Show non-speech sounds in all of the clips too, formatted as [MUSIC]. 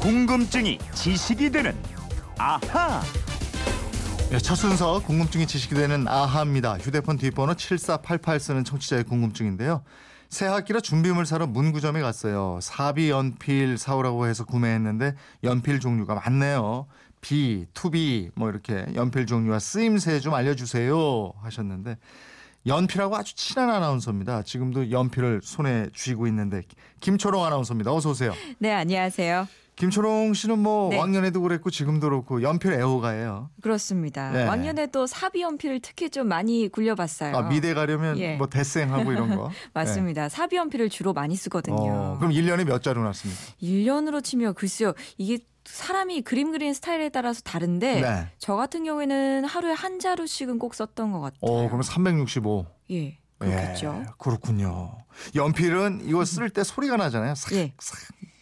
궁금증이 지식이 되는 아하. 네, 첫 순서 궁금증이 지식이 되는 아하입니다. 휴대폰 뒷번호 7488 쓰는 청취자의 궁금증인데요. 새 학기라 준비물 사러 문구점에 갔어요. 사비 연필 사오라고 해서 구매했는데 연필 종류가 많네요. B, 투비 뭐 이렇게 연필 종류와 쓰임새 좀 알려주세요 하셨는데 연필하고 아주 친한 아나운서입니다. 지금도 연필을 손에 쥐고 있는데 김초롱 아나운서입니다. 어서 오세요. 네, 안녕하세요. 김초롱 씨는 뭐 네. 왕년에도 그랬고 지금도 그렇고 연필 애호가예요. 그렇습니다. 네. 왕년에도 사비 연필을 특히 좀 많이 굴려봤어요. 아, 미대 가려면 예. 뭐 대생하고 이런 거. [LAUGHS] 맞습니다. 사비 연필을 주로 많이 네. 쓰거든요. 어, 그럼 1년에 몇 자루 났습니까? 1년으로 치면 글쎄요. 이게 사람이 그림 그리는 스타일에 따라서 다른데 네. 저 같은 경우에는 하루에 한 자루씩은 꼭 썼던 것 같아요. 어, 그러면 365. 예. 그렇겠죠. 예, 그렇군요. 연필은 이거 쓸 때 소리가 나잖아요. 싹, 예. 싹.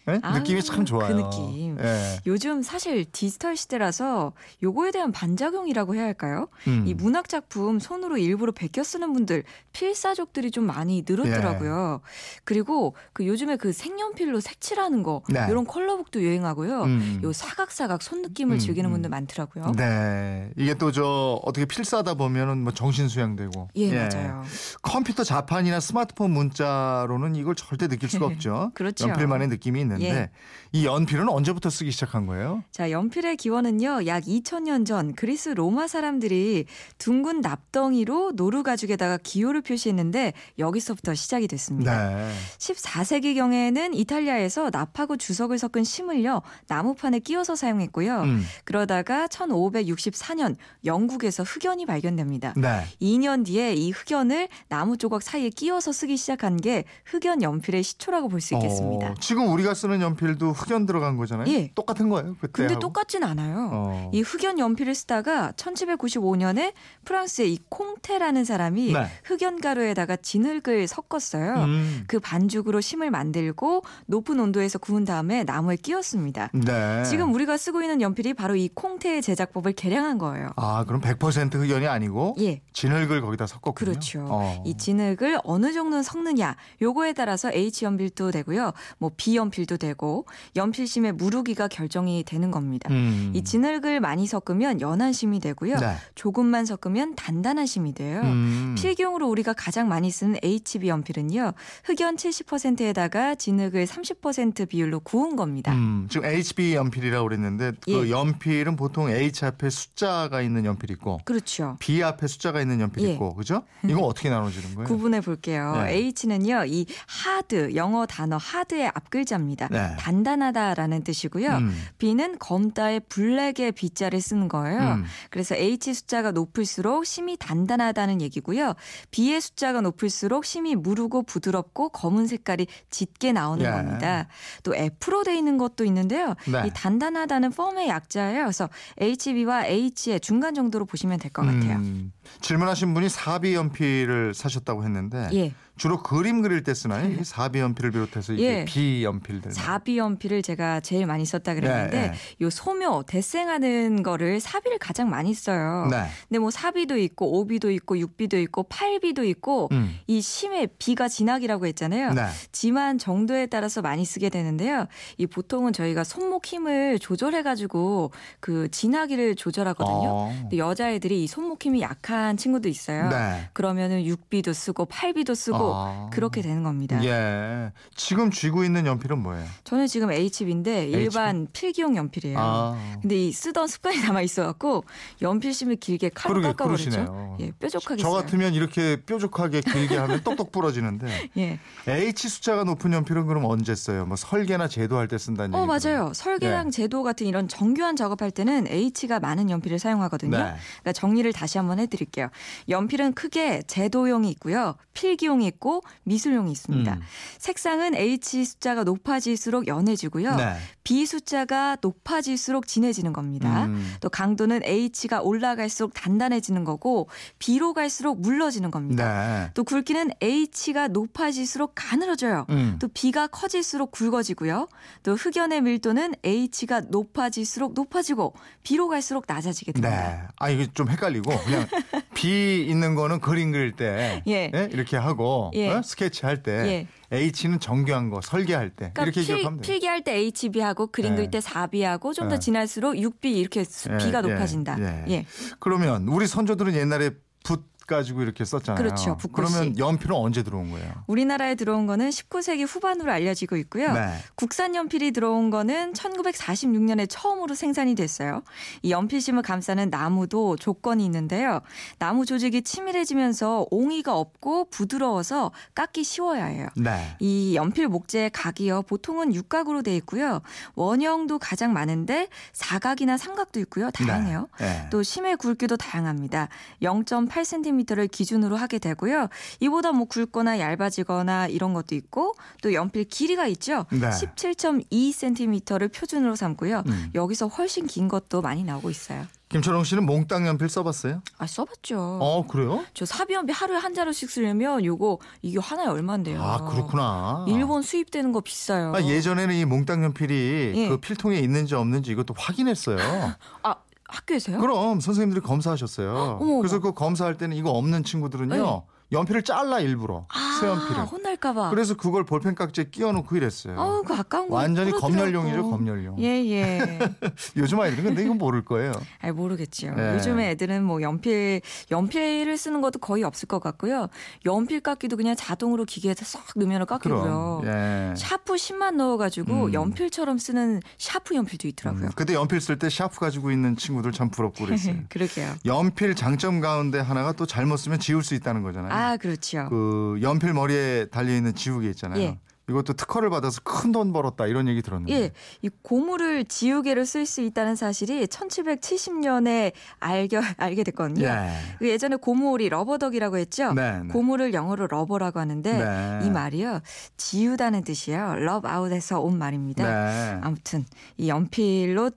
예? 아, 느낌이 참 좋아요. 그 느낌. 예. 요즘 사실 디지털 시대라서 요거에 대한 반작용이라고 해야 할까요? 음. 이 문학 작품 손으로 일부러 베껴 쓰는 분들 필사족들이 좀 많이 늘었더라고요. 예. 그리고 그 요즘에 그 색연필로 색칠하는 거 네. 이런 컬러북도 유행하고요. 음. 요 사각사각 손 느낌을 음, 즐기는 음. 분들 많더라고요. 네. 이게 또 저 어떻게 필사다 보면은 뭐 정신 수양되고. 예, 맞아요. 컴퓨터 자판이나 스마트폰 문자로는 이걸 절대 느낄 수가 [LAUGHS] 없죠. 그렇죠. 연필만의 느낌이 있는 데 예. 이 연필은 언제부터 쓰기 시작한 거예요? 자, 연필의 기원은요, 약 2000년 전 그리스 로마 사람들이 둥근 납덩이로 노루 가죽에다가 기호를 표시했는데 여기서부터 시작이 됐습니다. 네. 14세기 경에는 이탈리아에서 납하고 주석을 섞은 심을요 나무판에 끼워서 사용했고요. 음. 그러다가 1564년 영국에서 흑연이 발견됩니다. 네. 2년 뒤에 이 흑연을 나무 조각 사이에 끼워서 쓰기 시작한 게 흑연 연필의 시초라고 볼 수 있겠습니다. 어, 지금 우리가 쓰는 연필도 흑연 들어간 거잖아요. 예. 똑같은 거예요. 그때. 근데 똑같진 않아요. 어. 이 흑연 연필을 쓰다가 1795년에 프랑스의 이 콩테라는 사람이 네. 흑연 가루에다가 진흙을 섞었어요. 음. 그 반죽으로 심을 만들고 높은 온도에서 구운 다음에 나무에 끼웠습니다. 네. 지금 우리가 쓰고 있는 연필이 바로 이 콩테의 제작법을 개량한 거예요. 아 그럼 100% 흑연이 아니고 예. 진흙을 거기다 섞었군요. 그렇죠. 어. 이 진흙을 어느 정도 섞느냐, 요거에 따라서 H 연필도 되고요, 뭐 B 연필 도 되고 연필심의 무르기가 결정이 되는 겁니다. 음. 이 진흙을 많이 섞으면 연한 심이 되고요, 네. 조금만 섞으면 단단한 심이 돼요. 음. 필경으로 우리가 가장 많이 쓰는 HB 연필은요, 흑연 70%에다가 진흙을 30% 비율로 구운 겁니다. 음, 지금 HB 연필이라고 그랬는데 그 예. 연필은 보통 H 앞에 숫자가 있는 연필 있고 그렇죠. B 앞에 숫자가 있는 연필 예. 있고 그죠? 이거 어떻게 나눠지는 거예요? [LAUGHS] 구분해 볼게요. 네. H는요, 이 하드, 영어 단어 하드의 앞글자입니다. 네. 단단하다라는 뜻이고요. 음. B는 검다의 블랙의 B자를 쓰는 거예요. 음. 그래서 H 숫자가 높을수록 심이 단단하다는 얘기고요. B의 숫자가 높을수록 심이 무르고 부드럽고 검은 색깔이 짙게 나오는 예. 겁니다. 또 F로 돼 있는 것도 있는데요. 네. 이 단단하다는 펌의 약자예요. 그래서 HB와 H의 중간 정도로 보시면 될 것 같아요. 음, 질문하신 분이 사비 연필을 사셨다고 했는데 예. 주로 그림 그릴 때 쓰나요? 이 사비 연필을 비롯해서 예. B 연필들. 사비 연필을 제가 제일 많이 썼다 그랬는데 네, 요 소묘 대생하는 거를 사비를 가장 많이 써요. 네. 근데 뭐 사비도 있고 오비도 있고 육비도 있고 팔비도 있고 음. 이 심의 비가 진학이라고 했잖아요. 네. 지만 정도에 따라서 많이 쓰게 되는데요. 이 보통은 저희가 손목 힘을 조절해 가지고 그 진하기를 조절하거든요. 어. 근데 여자애들이 이 손목 힘이 약한 친구도 있어요. 네. 그러면은 육비도 쓰고 팔비도 쓰고 아. 그렇게 되는 겁니다. 예. 지금 쥐고 있는 연필은 뭐예요? 저는 지금 HB인데 일반 필기용 연필이에요. 아. 근데 이 쓰던 습관이 남아 있어 갖고 연필심을 길게 칼로 깎아버렸죠. 그러시네요. 예, 뾰족하게 저. 같으면 이렇게 뾰족하게 길게 하면 똑똑 부러지는데 [LAUGHS] 예. H 숫자가 높은 연필은 그럼 언제 써요? 뭐 설계나 제도할 때 쓴다는 어 얘기죠. 맞아요. 설계랑 네. 제도 같은 이런 정교한 작업할 때는 H가 많은 연필을 사용하거든요. 네. 그러니까 정리를 다시 한번 해 드릴게요. 연필은 크게 제도용이 있고요, 필기용이 있고 미술용이 있습니다. 음. 색상은 H 숫자가 높아질수록 연해지고요. 네. B 숫자가 높아질수록 진해지는 겁니다. 음. 또 강도는 H가 올라갈수록 단단해지는 거고 B로 갈수록 물러지는 겁니다. 네. 또 굵기는 H가 높아질수록 가늘어져요. 음. 또 B가 커질수록 굵어지고요. 또 흑연의 밀도는 H가 높아질수록 높아지고 B로 갈수록 낮아지게 됩니다. 네. 아 이게 좀 헷갈리고 그냥 [LAUGHS] B 있는 거는 그림 그릴 때 예. 이렇게 하고 거 예. 어? 스케치 할 때 H는 정교한 거 설계할 때 그러니까 이렇게 필, 기억하면 돼요. 필기할 때 HB하고 그림 예. 그릴 때 4B하고 좀더 예. 지날수록 6B 이렇게 수- 예, B가 예, 높아진다. 예. 예. 그러면 우리 선조들은 옛날에 붓 가지고 이렇게 썼잖아요. 그렇죠, 붓글씨. 그러면 연필은 언제 들어온 거예요? 우리나라에 들어온 거는 19세기 후반으로 알려지고 있고요. 네. 국산 연필이 들어온 거는 1946년에 처음으로 생산이 됐어요. 이 연필심을 감싸는 나무도 조건이 있는데요. 나무 조직이 치밀해지면서 옹이가 없고 부드러워서 깎기 쉬워야 해요. 네. 이 연필 목재의 각이요. 보통은 육각으로 돼 있고요. 원형도 가장 많은데 사각이나 삼각도 있고요. 다양해요. 네. 또 심의 굵기도 다양합니다. 0.8cm 를 기준으로 하게 되고요. 이보다 뭐 굵거나 얇아지거나 이런 것도 있고 또 연필 길이가 있죠. 네. 17.2cm를 표준으로 삼고요. 음. 여기서 훨씬 긴 것도 많이 나오고 있어요. 김철웅 씨는 몽땅 연필 써봤어요? 아 써봤죠. 어 그래요? 저 사비연필 하루에 한 자루씩 쓰려면 요거 이게 하나에 얼마인데요? 아 그렇구나. 일본 수입되는 거 비싸요. 아, 예전에는 이 몽땅 연필이 예. 그 필통에 있는지 없는지 이것도 확인했어요. [LAUGHS] 아 학교에서요? 그럼 선생님들이 검사하셨어요. 어머, 그래서. 그 검사할 때는 이거 없는 친구들은요. 네. 연필을 잘라 일부러 아, 새 연필을. 혼날까봐. 그래서 그걸 볼펜 깍지에 끼워놓고 이랬어요. 아우 그 아까운 거 완전히. 검열용이죠, 검열용. 예 예. [LAUGHS] 요즘 아이들은 근데 이건 모를 거예요. 아 모르겠죠. 네. 요즘에 애들은 뭐 연필 연필을 쓰는 것도 거의 없을 것 같고요. 연필 깎기도 그냥 자동으로 기계에서 싹 넣으면 깎이고요. 예. 샤프심만 넣어가지고 음. 연필처럼 쓰는 샤프 연필도 있더라고요. 음, 그때 연필 쓸 때 샤프 가지고 있는 친구들 참 부럽고 그랬어요. [LAUGHS] 그러게요. 연필 장점 가운데 하나가 또 잘못 쓰면 지울 수 있다는 거잖아요. 아 그렇죠. 그 연필 머리에 달려 있는 지우개 있잖아요. 예. 이것도 특허를 받아서 큰 돈 벌었다 이런 얘기 들었는데. 예, 이 고무를 지우개로 쓸 수 있다는 사실이 1770년에 알게 [LAUGHS] 알게 됐거든요. 예. 그 예전에 고무오리 rubber duck이라고 했죠. 네, 네. 고무를 영어로 rubber라고 하는데 네. 이 말이요 지우다는 뜻이에요. rub out에서 온 말입니다. 네. 아무튼 이 연필로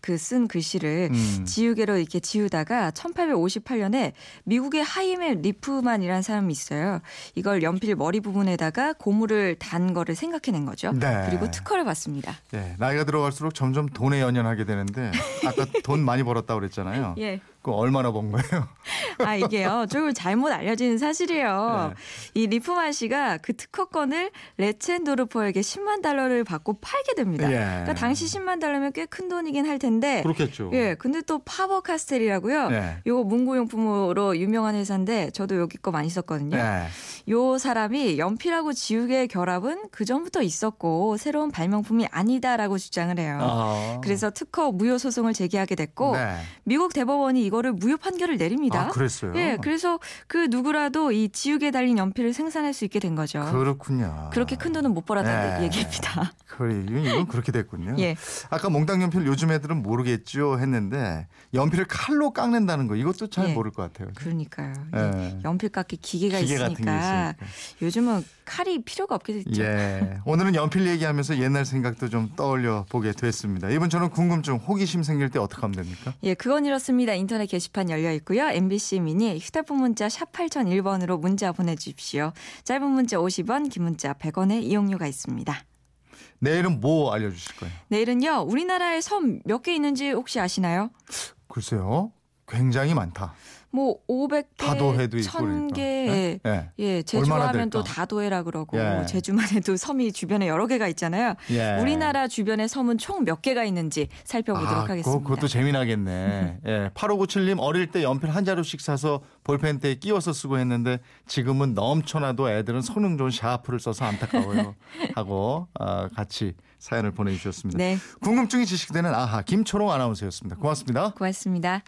그 쓴 글씨를 음. 지우개로 이렇게 지우다가 1858년에 미국의 하이멜 리프만이라는 사람이 있어요. 이걸 연필 머리 부분에다가 고무를 단 거를 생각해낸 거죠. 네. 그리고 특허를 받습니다. 예, 나이가 들어갈수록 점점 돈에 연연하게 되는데 아까 돈 많이 벌었다고 그랬잖아요. [LAUGHS] 예. 그 얼마나 번 거예요? [LAUGHS] 아 이게요. 조금 잘못 알려진 사실이에요. 네. 이 리프만 씨가 그 특허권을 레첸도르퍼에게 10만 달러를 받고 팔게 됩니다. 예. 그러니까 당시 10만 달러면 꽤 큰 돈이긴 할 텐데. 그렇겠죠. 예, 근데 또 파버 카스텔이라고요. 네. 요거 문구용품으로 유명한 회사인데 저도 여기 거 많이 썼거든요. 네. 요 사람이 연필하고 지우개의 결합은 그 전부터 있었고 새로운 발명품이 아니다라고 주장을 해요. 아. 그래서 특허 무효 소송을 제기하게 됐고 네. 미국 대법원이 이거 를 무효 판결을 내립니다. 아, 그랬어요. 예, 그래서 그 누구라도 이 지우개 달린 연필을 생산할 수 있게 된 거죠. 그렇군요. 그렇게 큰 돈은 못 벌었다는 네. 얘기입니다. [LAUGHS] 그래, 이건 그렇게 됐군요. 예. 아까 몽땅 연필 요즘 애들은 모르겠죠 했는데 연필을 칼로 깎는다는 거 이것도 잘 예. 모를 것 같아요. 그러니까요. 예. 연필 깎기 기계가 기계 있으니까 있으니까. 요즘은 칼이 필요가 없게 됐죠. 예. 오늘은 연필 얘기하면서 옛날 생각도 좀 떠올려 보게 됐습니다. 이번 저는 궁금증, 호기심 생길 때 어떻게 하면 됩니까? 예, 그건 이렇습니다. 인터넷 게시판 열려 있고요. MBC 미니 휴대폰 문자 샵 8001번으로 문자 보내주십시오. 짧은 문자 50원, 긴 문자 100원의 이용료가 있습니다. 내일은 뭐 알려주실 거예요? 내일은요, 우리나라에 섬 몇 개 있는지 혹시 아시나요? 글쎄요. 굉장히 많다. 뭐 500개, 다도해도 있고 1000개. 예. 예. 예, 제주 얼마나 하면 또? 다도해라 그러고 예. 제주만 해도 섬이 주변에 여러 개가 있잖아요. 예. 우리나라 주변에 섬은 총 몇 개가 있는지 살펴보도록 아, 하겠습니다. 그거, 그것도 재미나겠네. [LAUGHS] 예. 8597님 어릴 때 연필 한 자루씩 사서 볼펜대에 끼워서 쓰고 했는데 지금은 넘쳐나도 애들은 성능 좋은 샤프를 써서 안타까워요. [LAUGHS] 하고 아, 같이 사연을 보내주셨습니다. 네, 궁금증이 지식되는 아하 김초롱 아나운서였습니다. 고맙습니다. 고맙습니다.